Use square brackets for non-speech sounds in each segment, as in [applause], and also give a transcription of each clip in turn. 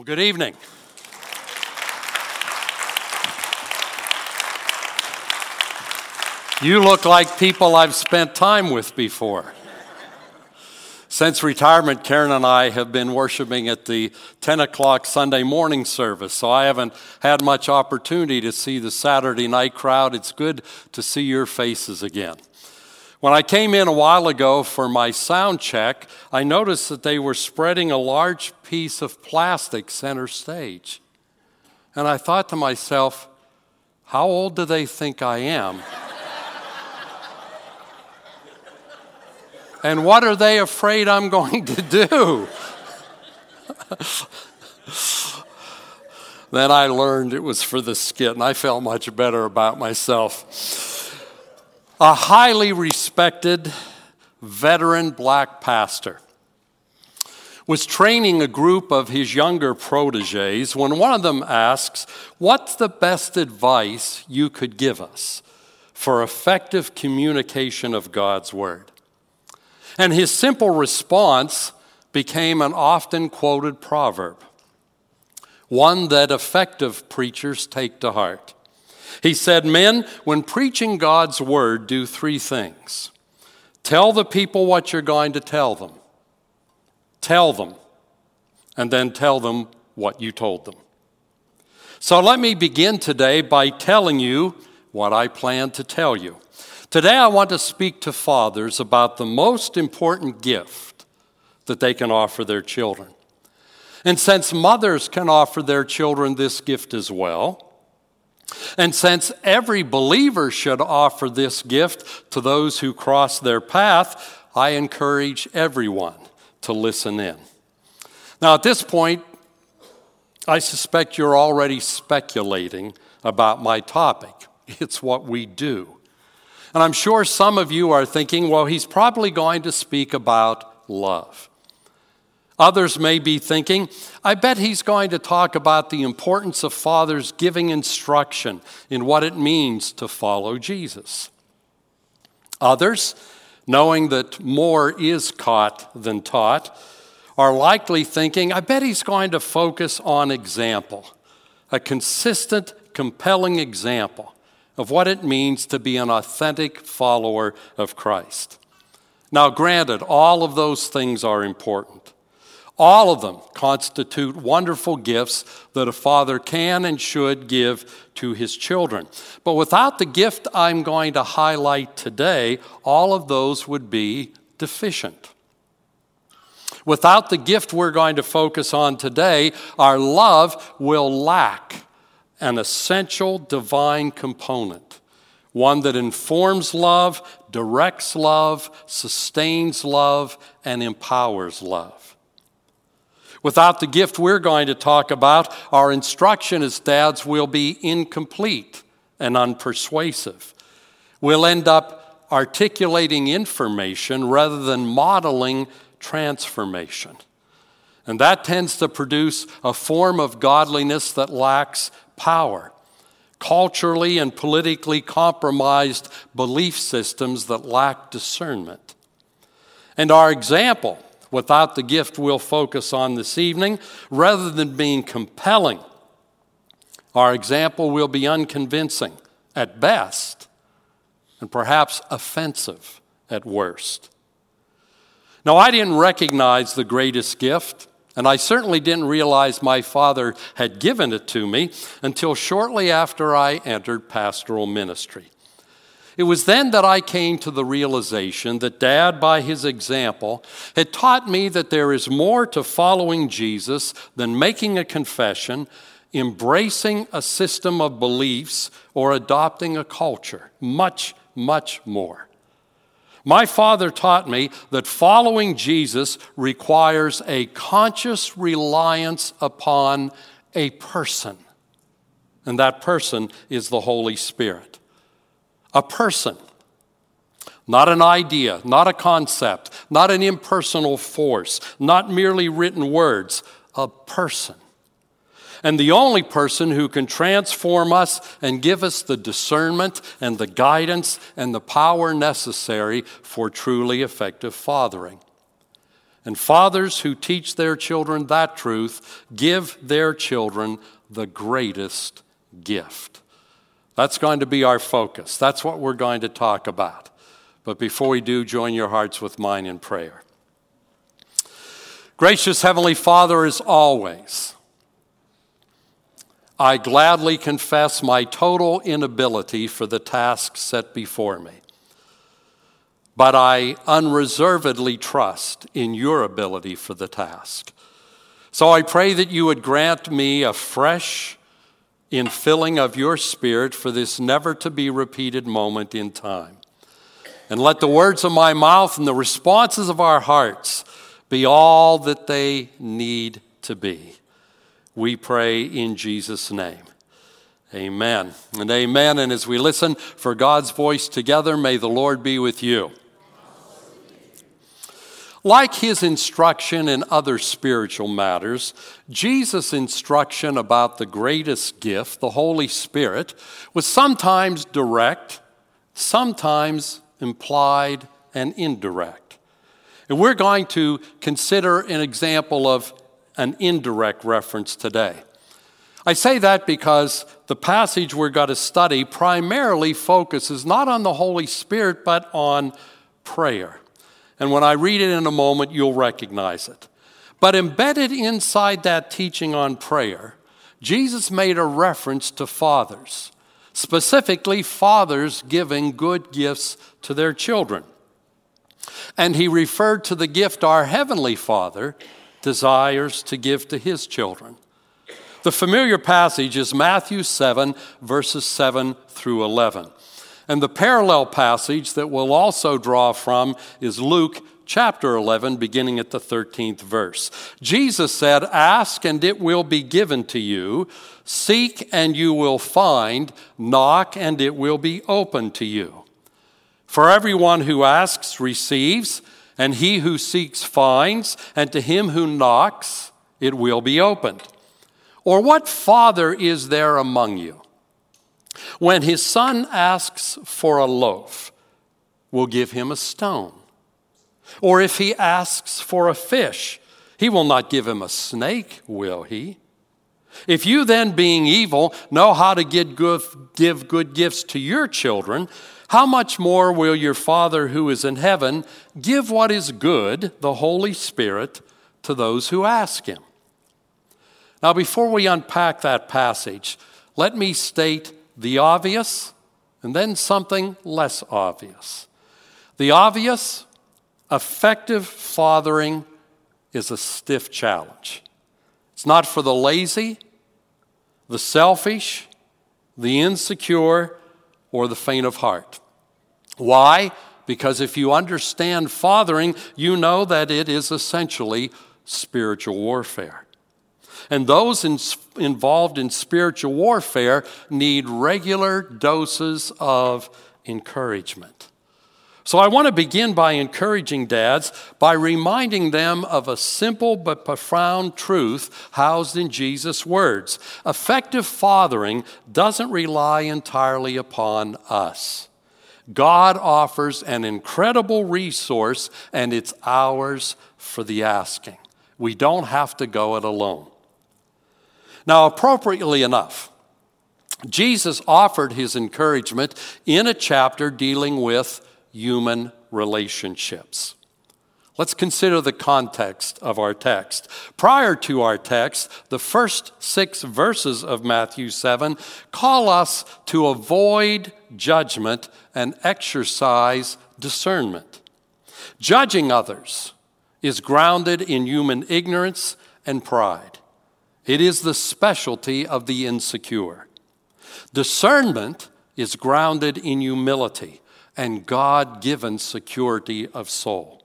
Well, good evening. You look like people I've spent time with before. Since retirement, Karen and I have been worshiping at the 10 o'clock Sunday morning service, so I haven't had much opportunity to see the Saturday night crowd. It's good to see your faces again. When I came in a while ago for my sound check, I noticed that they were spreading a large piece of plastic center stage. And I thought to myself, how old do they think I am? [laughs] and what are they afraid I'm going to do? [laughs] then I learned it was for the skit, and I felt much better about myself a highly respected veteran black pastor was training a group of his younger proteges when one of them asks, What's the best advice you could give us for effective communication of God's Word? And his simple response became an often quoted proverb, one that effective preachers take to heart. He said, Men, when preaching God's word, do three things tell the people what you're going to tell them, tell them, and then tell them what you told them. So let me begin today by telling you what I plan to tell you. Today, I want to speak to fathers about the most important gift that they can offer their children. And since mothers can offer their children this gift as well, and since every believer should offer this gift to those who cross their path, I encourage everyone to listen in. Now, at this point, I suspect you're already speculating about my topic. It's what we do. And I'm sure some of you are thinking, well, he's probably going to speak about love. Others may be thinking, I bet he's going to talk about the importance of fathers giving instruction in what it means to follow Jesus. Others, knowing that more is caught than taught, are likely thinking, I bet he's going to focus on example, a consistent, compelling example of what it means to be an authentic follower of Christ. Now, granted, all of those things are important. All of them constitute wonderful gifts that a father can and should give to his children. But without the gift I'm going to highlight today, all of those would be deficient. Without the gift we're going to focus on today, our love will lack an essential divine component, one that informs love, directs love, sustains love, and empowers love. Without the gift we're going to talk about, our instruction as dads will be incomplete and unpersuasive. We'll end up articulating information rather than modeling transformation. And that tends to produce a form of godliness that lacks power, culturally and politically compromised belief systems that lack discernment. And our example, without the gift we'll focus on this evening, rather than being compelling, our example will be unconvincing at best and perhaps offensive at worst. Now, I didn't recognize the greatest gift, and I certainly didn't realize my father had given it to me until shortly after I entered pastoral ministry. It was then that I came to the realization that Dad, by his example, had taught me that there is more to following Jesus than making a confession, embracing a system of beliefs, or adopting a culture. Much, much more. My father taught me that following Jesus requires a conscious reliance upon a person, and that person is the Holy Spirit a person, not an idea, not a concept, not an impersonal force, not merely written words, a person. And the only person who can transform us and give us the discernment and the guidance and the power necessary for truly effective fathering. And fathers who teach their children that truth give their children the greatest gift. That's going to be our focus. That's what we're going to talk about. But before we do, join your hearts with mine in prayer. Gracious Heavenly Father, as always, I gladly confess my total inability for the task set before me. But I unreservedly trust in your ability for the task. So I pray that you would grant me a fresh infilling of your Spirit for this never to be repeated moment in time. And let the words of my mouth and the responses of our hearts be all that they need to be. We pray in Jesus' name. Amen and amen. And as we listen for God's voice together, may the Lord be with you. Like his instruction in other spiritual matters, Jesus' instruction about the greatest gift, the Holy Spirit, was sometimes direct, sometimes implied, and indirect. And we're going to consider an example of an indirect reference today. I say that because the passage we're going to study primarily focuses not on the Holy Spirit, but on prayer. And when I read it in a moment, you'll recognize it. But embedded inside that teaching on prayer, Jesus made a reference to fathers, specifically fathers giving good gifts to their children. And he referred to the gift our Heavenly Father desires to give to his children. The familiar passage is Matthew 7, verses 7 through 11. And the parallel passage that we'll also draw from is Luke chapter 11, beginning at the 13th verse. Jesus said, Ask and it will be given to you, seek and you will find, knock and it will be open to you. For everyone who asks receives and he who seeks finds, and to him who knocks it will be opened. Or what father is there among you? When his son asks for a loaf, will give him a stone. Or if he asks for a fish, he will not give him a snake, will he? If you then, being evil, know how to good, give good gifts to your children, how much more will your Father who is in heaven give what is good, the Holy Spirit, to those who ask him? Now, before we unpack that passage, let me state the obvious and then something less obvious. The obvious, effective fathering is a stiff challenge. It's not for the lazy, the selfish, the insecure, or the faint of heart. Why? Because if you understand fathering, you know that it is essentially spiritual warfare. And those in, involved in spiritual warfare need regular doses of encouragement. So I want to begin by encouraging dads by reminding them of a simple but profound truth housed in Jesus' words. Effective fathering doesn't rely entirely upon us. God offers an incredible resource, and it's ours for the asking. We don't have to go it alone. Now, appropriately enough, Jesus offered his encouragement in a chapter dealing with human relationships. Let's consider the context of our text. Prior to our text, the first six verses of Matthew 7 call us to avoid judgment and exercise discernment. Judging others is grounded in human ignorance and pride, it is the specialty of the insecure. Discernment is grounded in humility and God given security of soul.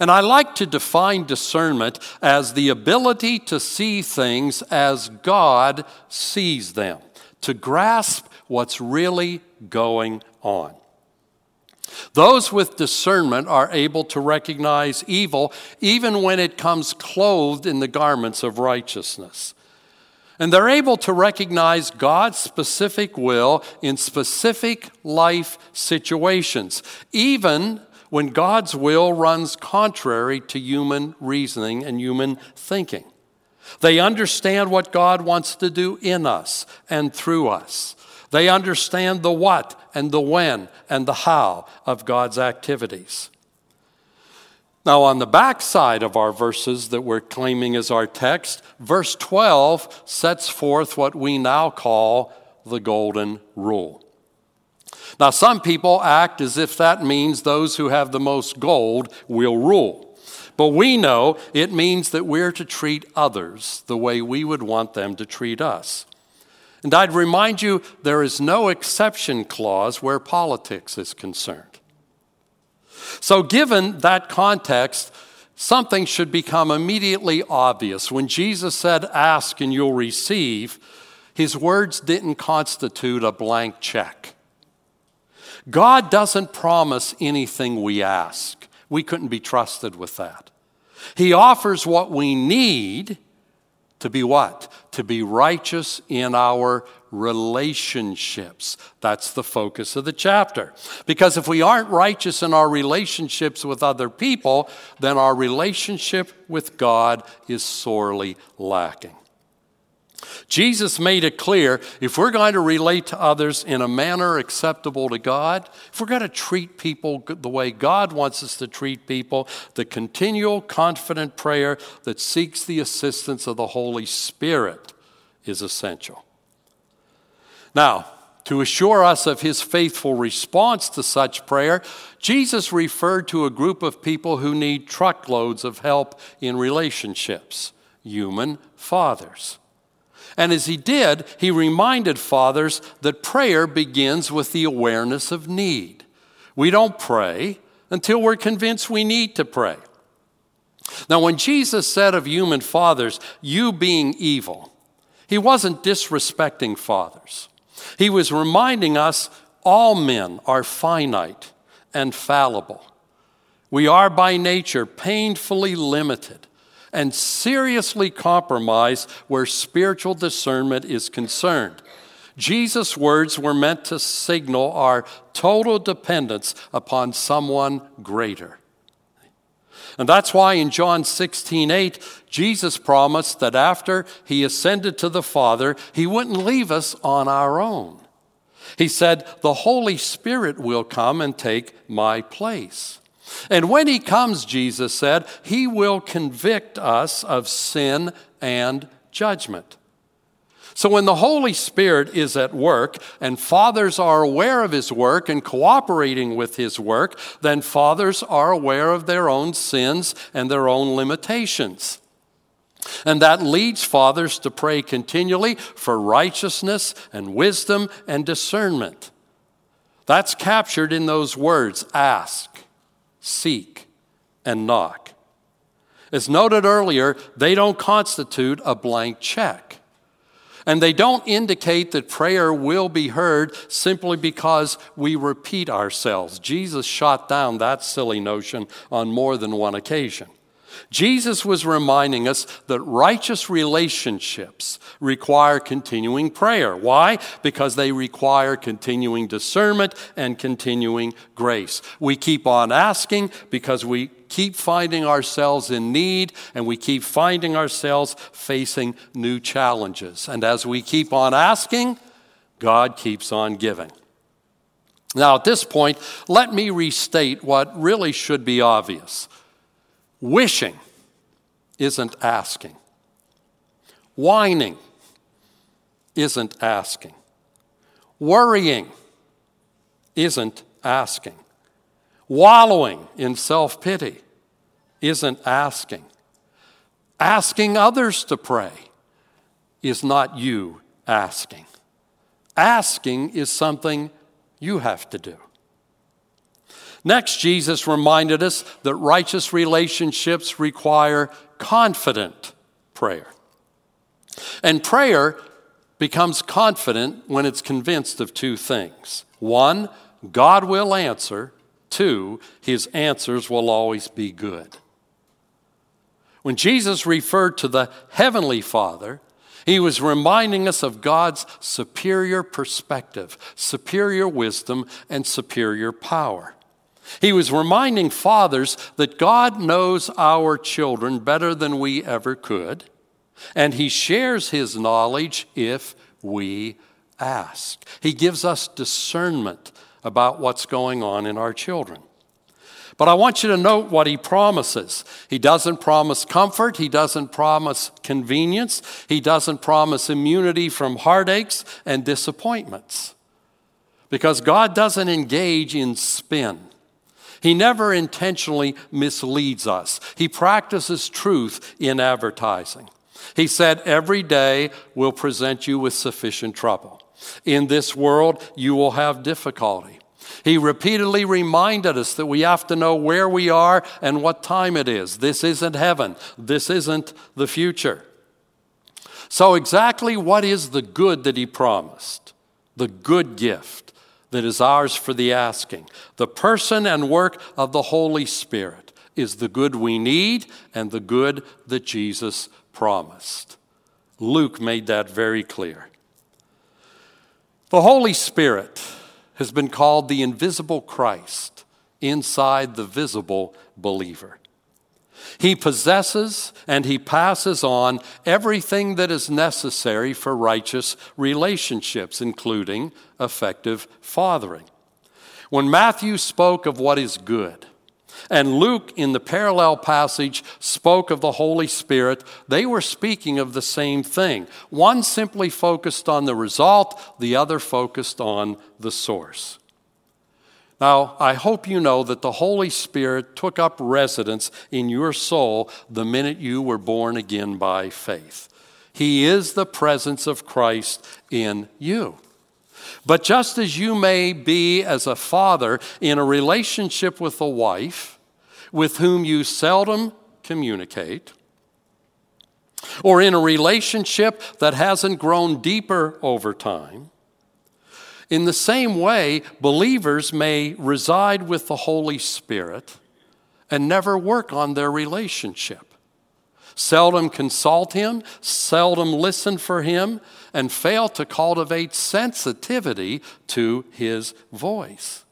And I like to define discernment as the ability to see things as God sees them, to grasp what's really going on. Those with discernment are able to recognize evil even when it comes clothed in the garments of righteousness. And they're able to recognize God's specific will in specific life situations, even when God's will runs contrary to human reasoning and human thinking. They understand what God wants to do in us and through us. They understand the what and the when and the how of God's activities. Now, on the back side of our verses that we're claiming as our text, verse 12 sets forth what we now call the golden rule. Now, some people act as if that means those who have the most gold will rule. But we know it means that we're to treat others the way we would want them to treat us. And I'd remind you there is no exception clause where politics is concerned. So, given that context, something should become immediately obvious. When Jesus said, Ask and you'll receive, his words didn't constitute a blank check. God doesn't promise anything we ask. We couldn't be trusted with that. He offers what we need to be what? To be righteous in our relationships. That's the focus of the chapter. Because if we aren't righteous in our relationships with other people, then our relationship with God is sorely lacking. Jesus made it clear if we're going to relate to others in a manner acceptable to God, if we're going to treat people the way God wants us to treat people, the continual, confident prayer that seeks the assistance of the Holy Spirit is essential. Now, to assure us of his faithful response to such prayer, Jesus referred to a group of people who need truckloads of help in relationships human fathers. And as he did, he reminded fathers that prayer begins with the awareness of need. We don't pray until we're convinced we need to pray. Now, when Jesus said of human fathers, you being evil, he wasn't disrespecting fathers. He was reminding us all men are finite and fallible. We are by nature painfully limited and seriously compromise where spiritual discernment is concerned. Jesus' words were meant to signal our total dependence upon someone greater. And that's why in John 16, 8, Jesus promised that after he ascended to the Father, he wouldn't leave us on our own. He said, The Holy Spirit will come and take my place. And when he comes, Jesus said, he will convict us of sin and judgment. So, when the Holy Spirit is at work and fathers are aware of his work and cooperating with his work, then fathers are aware of their own sins and their own limitations. And that leads fathers to pray continually for righteousness and wisdom and discernment. That's captured in those words ask, seek, and knock. As noted earlier, they don't constitute a blank check. And they don't indicate that prayer will be heard simply because we repeat ourselves. Jesus shot down that silly notion on more than one occasion. Jesus was reminding us that righteous relationships require continuing prayer. Why? Because they require continuing discernment and continuing grace. We keep on asking because we keep finding ourselves in need and we keep finding ourselves facing new challenges. And as we keep on asking, God keeps on giving. Now, at this point, let me restate what really should be obvious. Wishing isn't asking. Whining isn't asking. Worrying isn't asking. Wallowing in self pity isn't asking. Asking others to pray is not you asking. Asking is something you have to do. Next, Jesus reminded us that righteous relationships require confident prayer. And prayer becomes confident when it's convinced of two things one, God will answer, two, his answers will always be good. When Jesus referred to the Heavenly Father, he was reminding us of God's superior perspective, superior wisdom, and superior power. He was reminding fathers that God knows our children better than we ever could, and He shares His knowledge if we ask. He gives us discernment about what's going on in our children. But I want you to note what he promises. He doesn't promise comfort. He doesn't promise convenience. He doesn't promise immunity from heartaches and disappointments. Because God doesn't engage in spin. He never intentionally misleads us. He practices truth in advertising. He said, Every day will present you with sufficient trouble. In this world, you will have difficulty. He repeatedly reminded us that we have to know where we are and what time it is. This isn't heaven, this isn't the future. So, exactly what is the good that He promised? The good gift that is ours for the asking. The person and work of the Holy Spirit is the good we need and the good that Jesus promised. Luke made that very clear. The Holy Spirit has been called the invisible Christ inside the visible believer. He possesses and he passes on everything that is necessary for righteous relationships, including effective fathering. When Matthew spoke of what is good, and Luke, in the parallel passage, spoke of the Holy Spirit. They were speaking of the same thing. One simply focused on the result, the other focused on the source. Now, I hope you know that the Holy Spirit took up residence in your soul the minute you were born again by faith. He is the presence of Christ in you. But just as you may be as a father in a relationship with a wife with whom you seldom communicate, or in a relationship that hasn't grown deeper over time, in the same way, believers may reside with the Holy Spirit and never work on their relationship seldom consult him, seldom listen for him, and fail to cultivate sensitivity to his voice.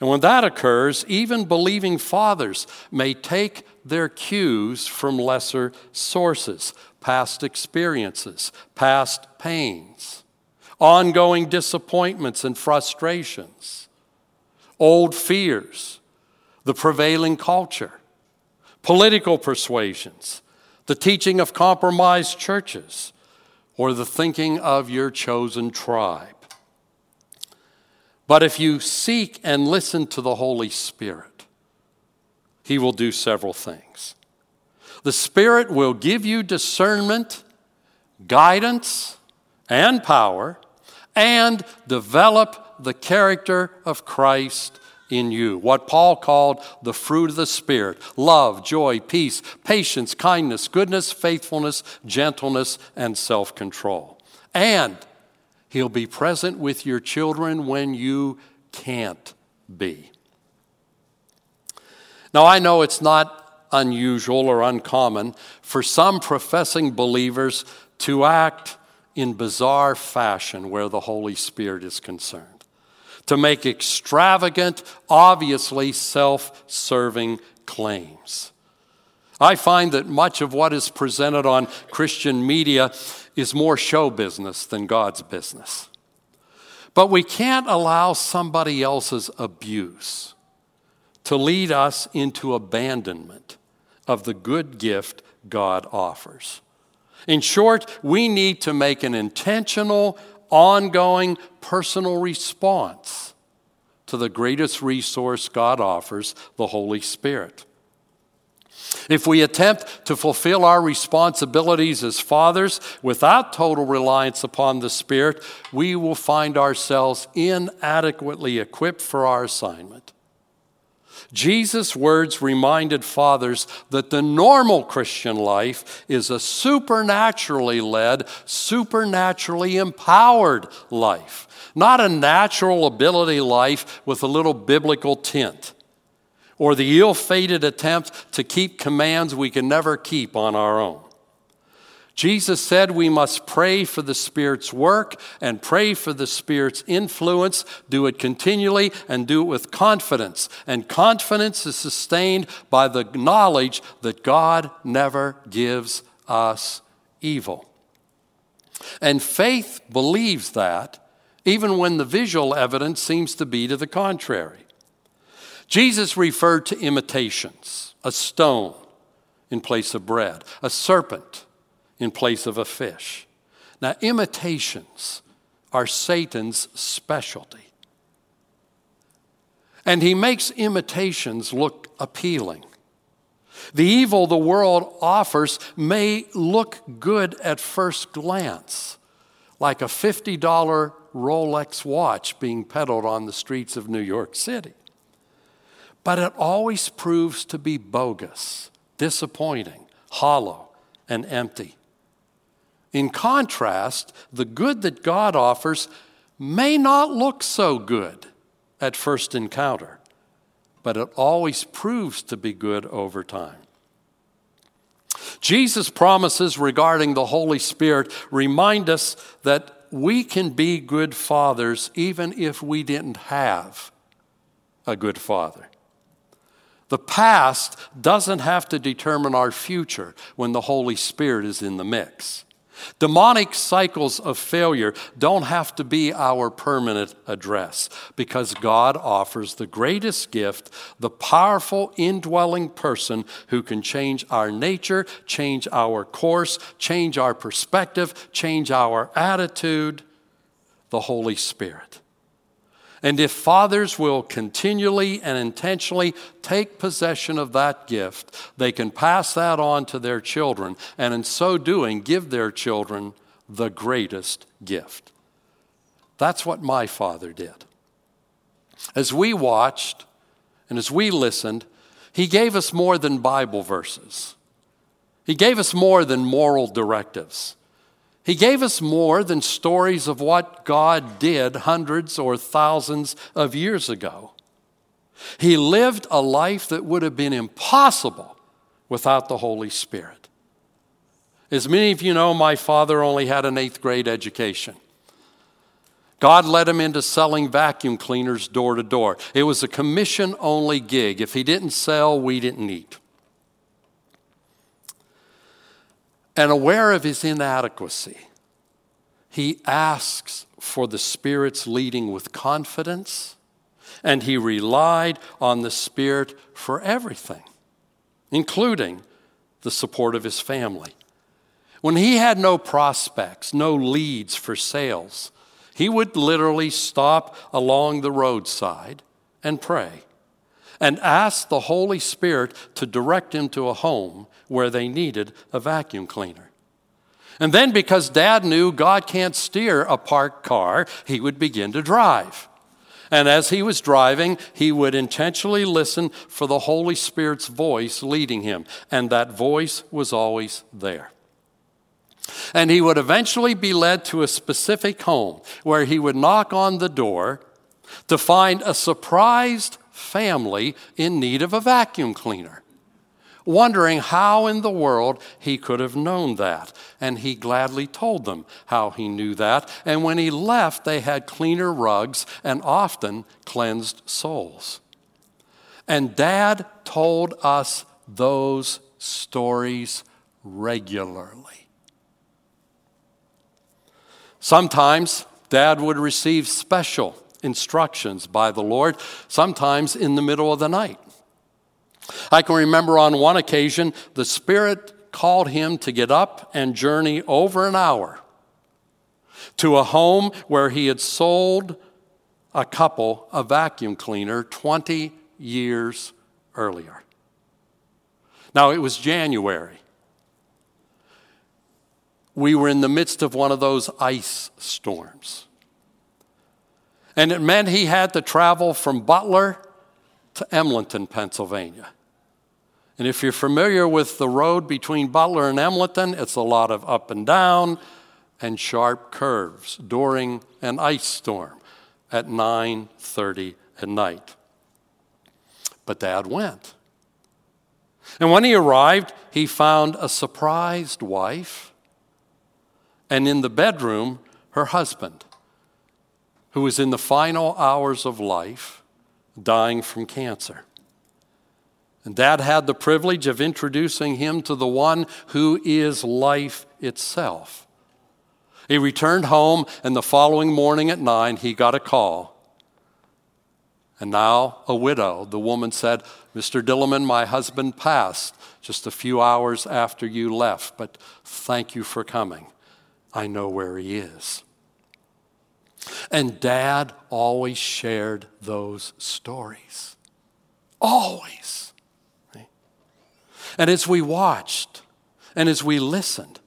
And when that occurs, even believing fathers may take their cues from lesser sources, past experiences, past pains, ongoing disappointments and frustrations, old fears, the prevailing culture political persuasions, the teaching of compromised churches, or the thinking of your chosen tribe. But if you seek and listen to the Holy Spirit, He will do several things. The Spirit will give you discernment, guidance, and power, and develop the character of Christ in you. What Paul called the fruit of the Spirit love, joy, peace, patience, kindness, goodness, faithfulness, gentleness, and self control. And He'll be present with your children when you can't be. Now, I know it's not unusual or uncommon for some professing believers to act in bizarre fashion where the Holy Spirit is concerned to make extravagant, obviously self serving claims. I find that much of what is presented on Christian media is more show business than God's business. But we can't allow somebody else's abuse to lead us into abandonment of the good gift God offers. In short, we need to make an intentional, ongoing personal response to the greatest resource God offers, the Holy Spirit. If we attempt to fulfill our responsibilities as fathers without total reliance upon the Spirit, we will find ourselves inadequately equipped for our assignment. Jesus' words reminded fathers that the normal Christian life is a supernaturally led, supernaturally empowered life, not a natural ability life with a little biblical tint or the ill fated attempt to keep commands we can never keep on our own. Jesus said we must pray for the Spirit's work and pray for the Spirit's influence. Do it continually and do it with confidence. And confidence is sustained by the knowledge that God never gives us evil. And faith believes that, even when the visual evidence seems to be to the contrary. Jesus referred to imitations a stone in place of bread, a serpent in place of a fish. Now, imitations are Satan's specialty. And he makes imitations look appealing. The evil the world offers may look good at first glance, like a $50 Rolex watch being peddled on the streets of New York City. But it always proves to be bogus, disappointing, hollow, and empty. In contrast, the good that God offers may not look so good at first encounter, but it always proves to be good over time. Jesus' promises regarding the Holy Spirit remind us that we can be good fathers even if we didn't have a good father. The past doesn't have to determine our future when the Holy Spirit is in the mix. Demonic cycles of failure don't have to be our permanent address because God offers the greatest gift, the powerful indwelling person who can change our nature, change our course, change our perspective, change our attitude the Holy Spirit. And if fathers will continually and intentionally take possession of that gift, they can pass that on to their children, and in so doing, give their children the greatest gift. That's what my father did. As we watched and as we listened, he gave us more than Bible verses. He gave us more than moral directives. He gave us more than stories of what God did hundreds or thousands of years ago. He lived a life that would have been impossible without the Holy Spirit. As many of you know, my father only had an eighth grade education. God led him into selling vacuum cleaners door to door. It was a commission only gig. If he didn't sell, we didn't eat. And aware of his inadequacy, he asks for the Spirit's leading with confidence, and he relied on the Spirit for everything, including the support of his family. When he had no prospects, no leads for sales, he would literally stop along the roadside and pray and asked the Holy Spirit to direct him to a home where they needed a vacuum cleaner. And then, because dad knew God can't steer a parked car, he would begin to drive. And as he was driving, he would intentionally listen for the Holy Spirit's voice leading him. And that voice was always there. And he would eventually be led to a specific home where he would knock on the door to find a surprised family in need of a vacuum cleaner wondering how in the world he could have known that. And he gladly told them how he knew that. And when he left, they had cleaner rugs and often cleansed souls. And dad told us those stories regularly. Sometimes dad would receive special instructions by the Lord, sometimes in the middle of the night. I can remember on one occasion, the Spirit called him to get up and journey over an hour to a home where he had sold a couple a vacuum cleaner 20 years earlier. Now, it was January. We were in the midst of one of those ice storms. And it meant he had to travel from Butler to Emlenton, Pennsylvania. And if you're familiar with the road between Butler and Emlenton, it's a lot of up and down and sharp curves during an ice storm at 9:30 at night. But dad went. And when he arrived, he found a surprised wife and in the bedroom, her husband, who was in the final hours of life, dying from cancer. And Dad had the privilege of introducing him to the one who is life itself. He returned home, and the following morning at nine, he got a call. And now, a widow, the woman said, Mr. Dillerman, my husband passed just a few hours after you left, but thank you for coming. I know where he is. And dad always shared those stories. Always. And as we watched and as we listened,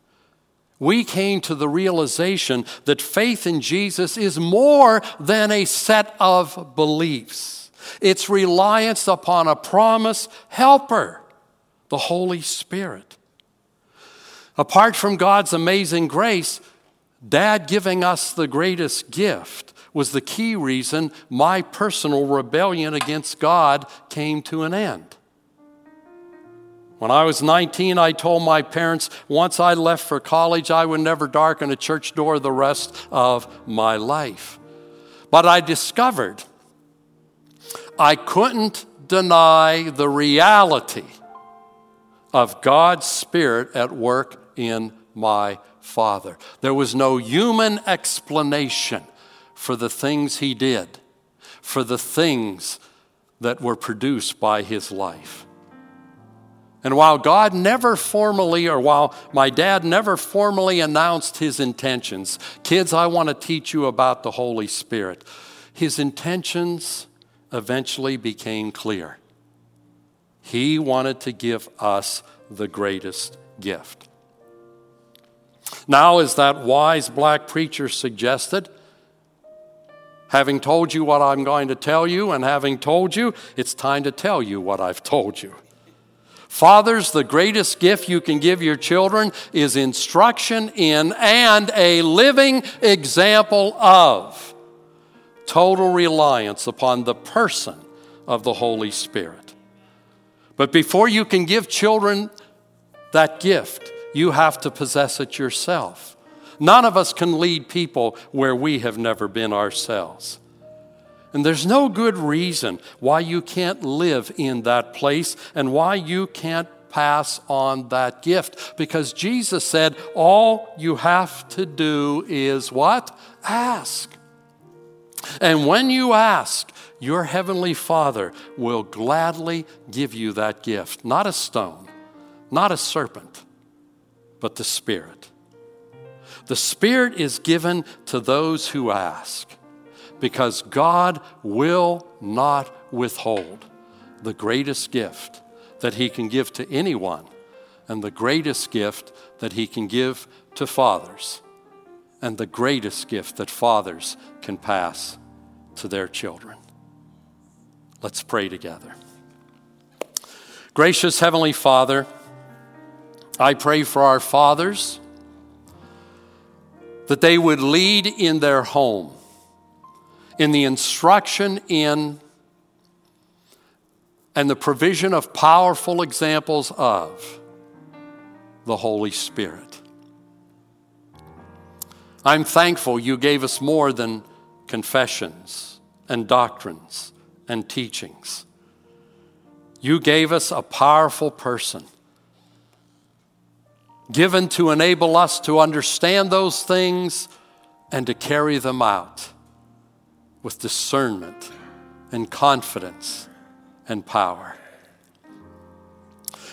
we came to the realization that faith in Jesus is more than a set of beliefs. It's reliance upon a promise helper, the Holy Spirit. Apart from God's amazing grace, Dad giving us the greatest gift was the key reason my personal rebellion against God came to an end. When I was 19, I told my parents once I left for college, I would never darken a church door the rest of my life. But I discovered I couldn't deny the reality of God's Spirit at work in my Father. There was no human explanation for the things He did, for the things that were produced by His life. And while God never formally, or while my dad never formally announced his intentions, kids, I want to teach you about the Holy Spirit. His intentions eventually became clear. He wanted to give us the greatest gift. Now, as that wise black preacher suggested, having told you what I'm going to tell you, and having told you, it's time to tell you what I've told you. Fathers, the greatest gift you can give your children is instruction in and a living example of total reliance upon the person of the Holy Spirit. But before you can give children that gift, you have to possess it yourself. None of us can lead people where we have never been ourselves. And there's no good reason why you can't live in that place and why you can't pass on that gift. Because Jesus said, all you have to do is what? Ask. And when you ask, your heavenly Father will gladly give you that gift. Not a stone, not a serpent, but the Spirit. The Spirit is given to those who ask because God will not withhold the greatest gift that He can give to anyone and the greatest gift that He can give to fathers and the greatest gift that fathers can pass to their children. Let's pray together. Gracious Heavenly Father, I pray for our fathers that they would lead in their home in the instruction in and the provision of powerful examples of the Holy Spirit. I'm thankful you gave us more than confessions and doctrines and teachings. You gave us a powerful person given to enable us to understand those things and to carry them out with discernment and confidence and power.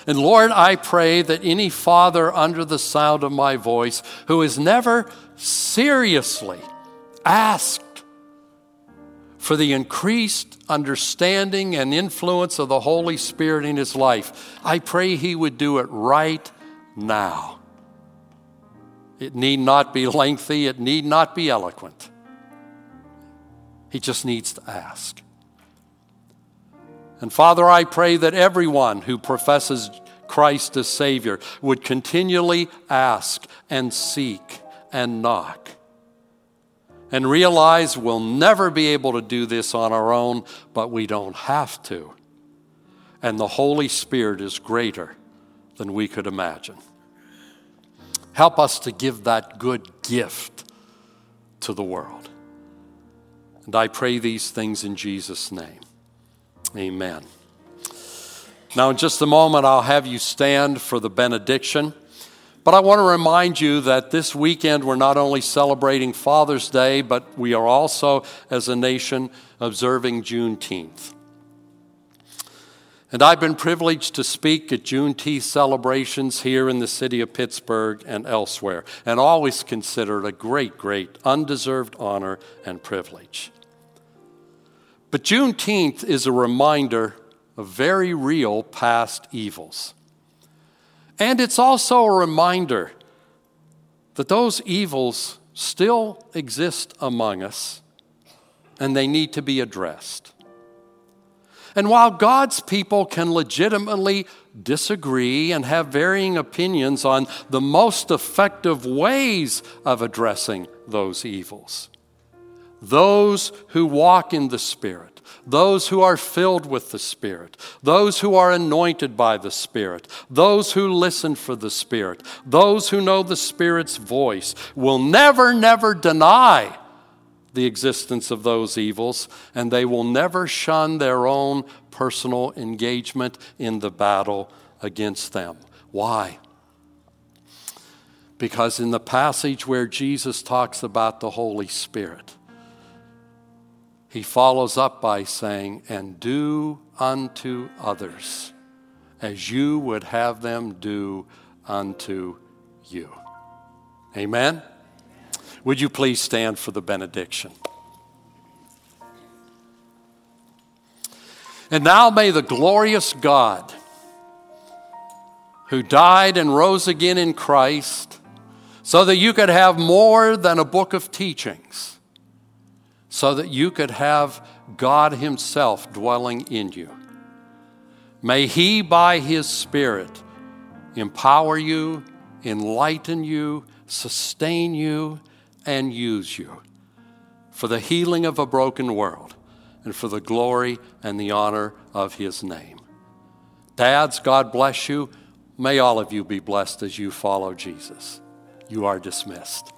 And Lord, I pray that any father under the sound of my voice who has never seriously asked for the increased understanding and influence of the Holy Spirit in his life, I pray he would do it right now. It need not be lengthy, it need not be eloquent. He just needs to ask. And Father, I pray that everyone who professes Christ as Savior would continually ask and seek and knock and realize we'll never be able to do this on our own, but we don't have to. And the Holy Spirit is greater than we could imagine. Help us to give that good gift to the world. And I pray these things in Jesus' name. Amen. Now, in just a moment, I'll have you stand for the benediction. But I want to remind you that this weekend we're not only celebrating Father's Day, but we are also, as a nation, observing Juneteenth. And I've been privileged to speak at Juneteenth celebrations here in the city of Pittsburgh and elsewhere, and always considered a great, great, undeserved honor and privilege. But Juneteenth is a reminder of very real past evils. And it's also a reminder that those evils still exist among us and they need to be addressed. And while God's people can legitimately disagree and have varying opinions on the most effective ways of addressing those evils, those who walk in the Spirit, those who are filled with the Spirit, those who are anointed by the Spirit, those who listen for the Spirit, those who know the Spirit's voice will never, never deny the existence of those evils, and they will never shun their own personal engagement in the battle against them. Why? Because in the passage where Jesus talks about the Holy Spirit, he follows up by saying, And do unto others as you would have them do unto you. Amen? Would you please stand for the benediction? And now may the glorious God, who died and rose again in Christ, so that you could have more than a book of teachings, so that you could have God Himself dwelling in you. May He, by His Spirit, empower you, enlighten you, sustain you, and use you for the healing of a broken world and for the glory and the honor of his name. Dads, God bless you. May all of you be blessed as you follow Jesus. You are dismissed.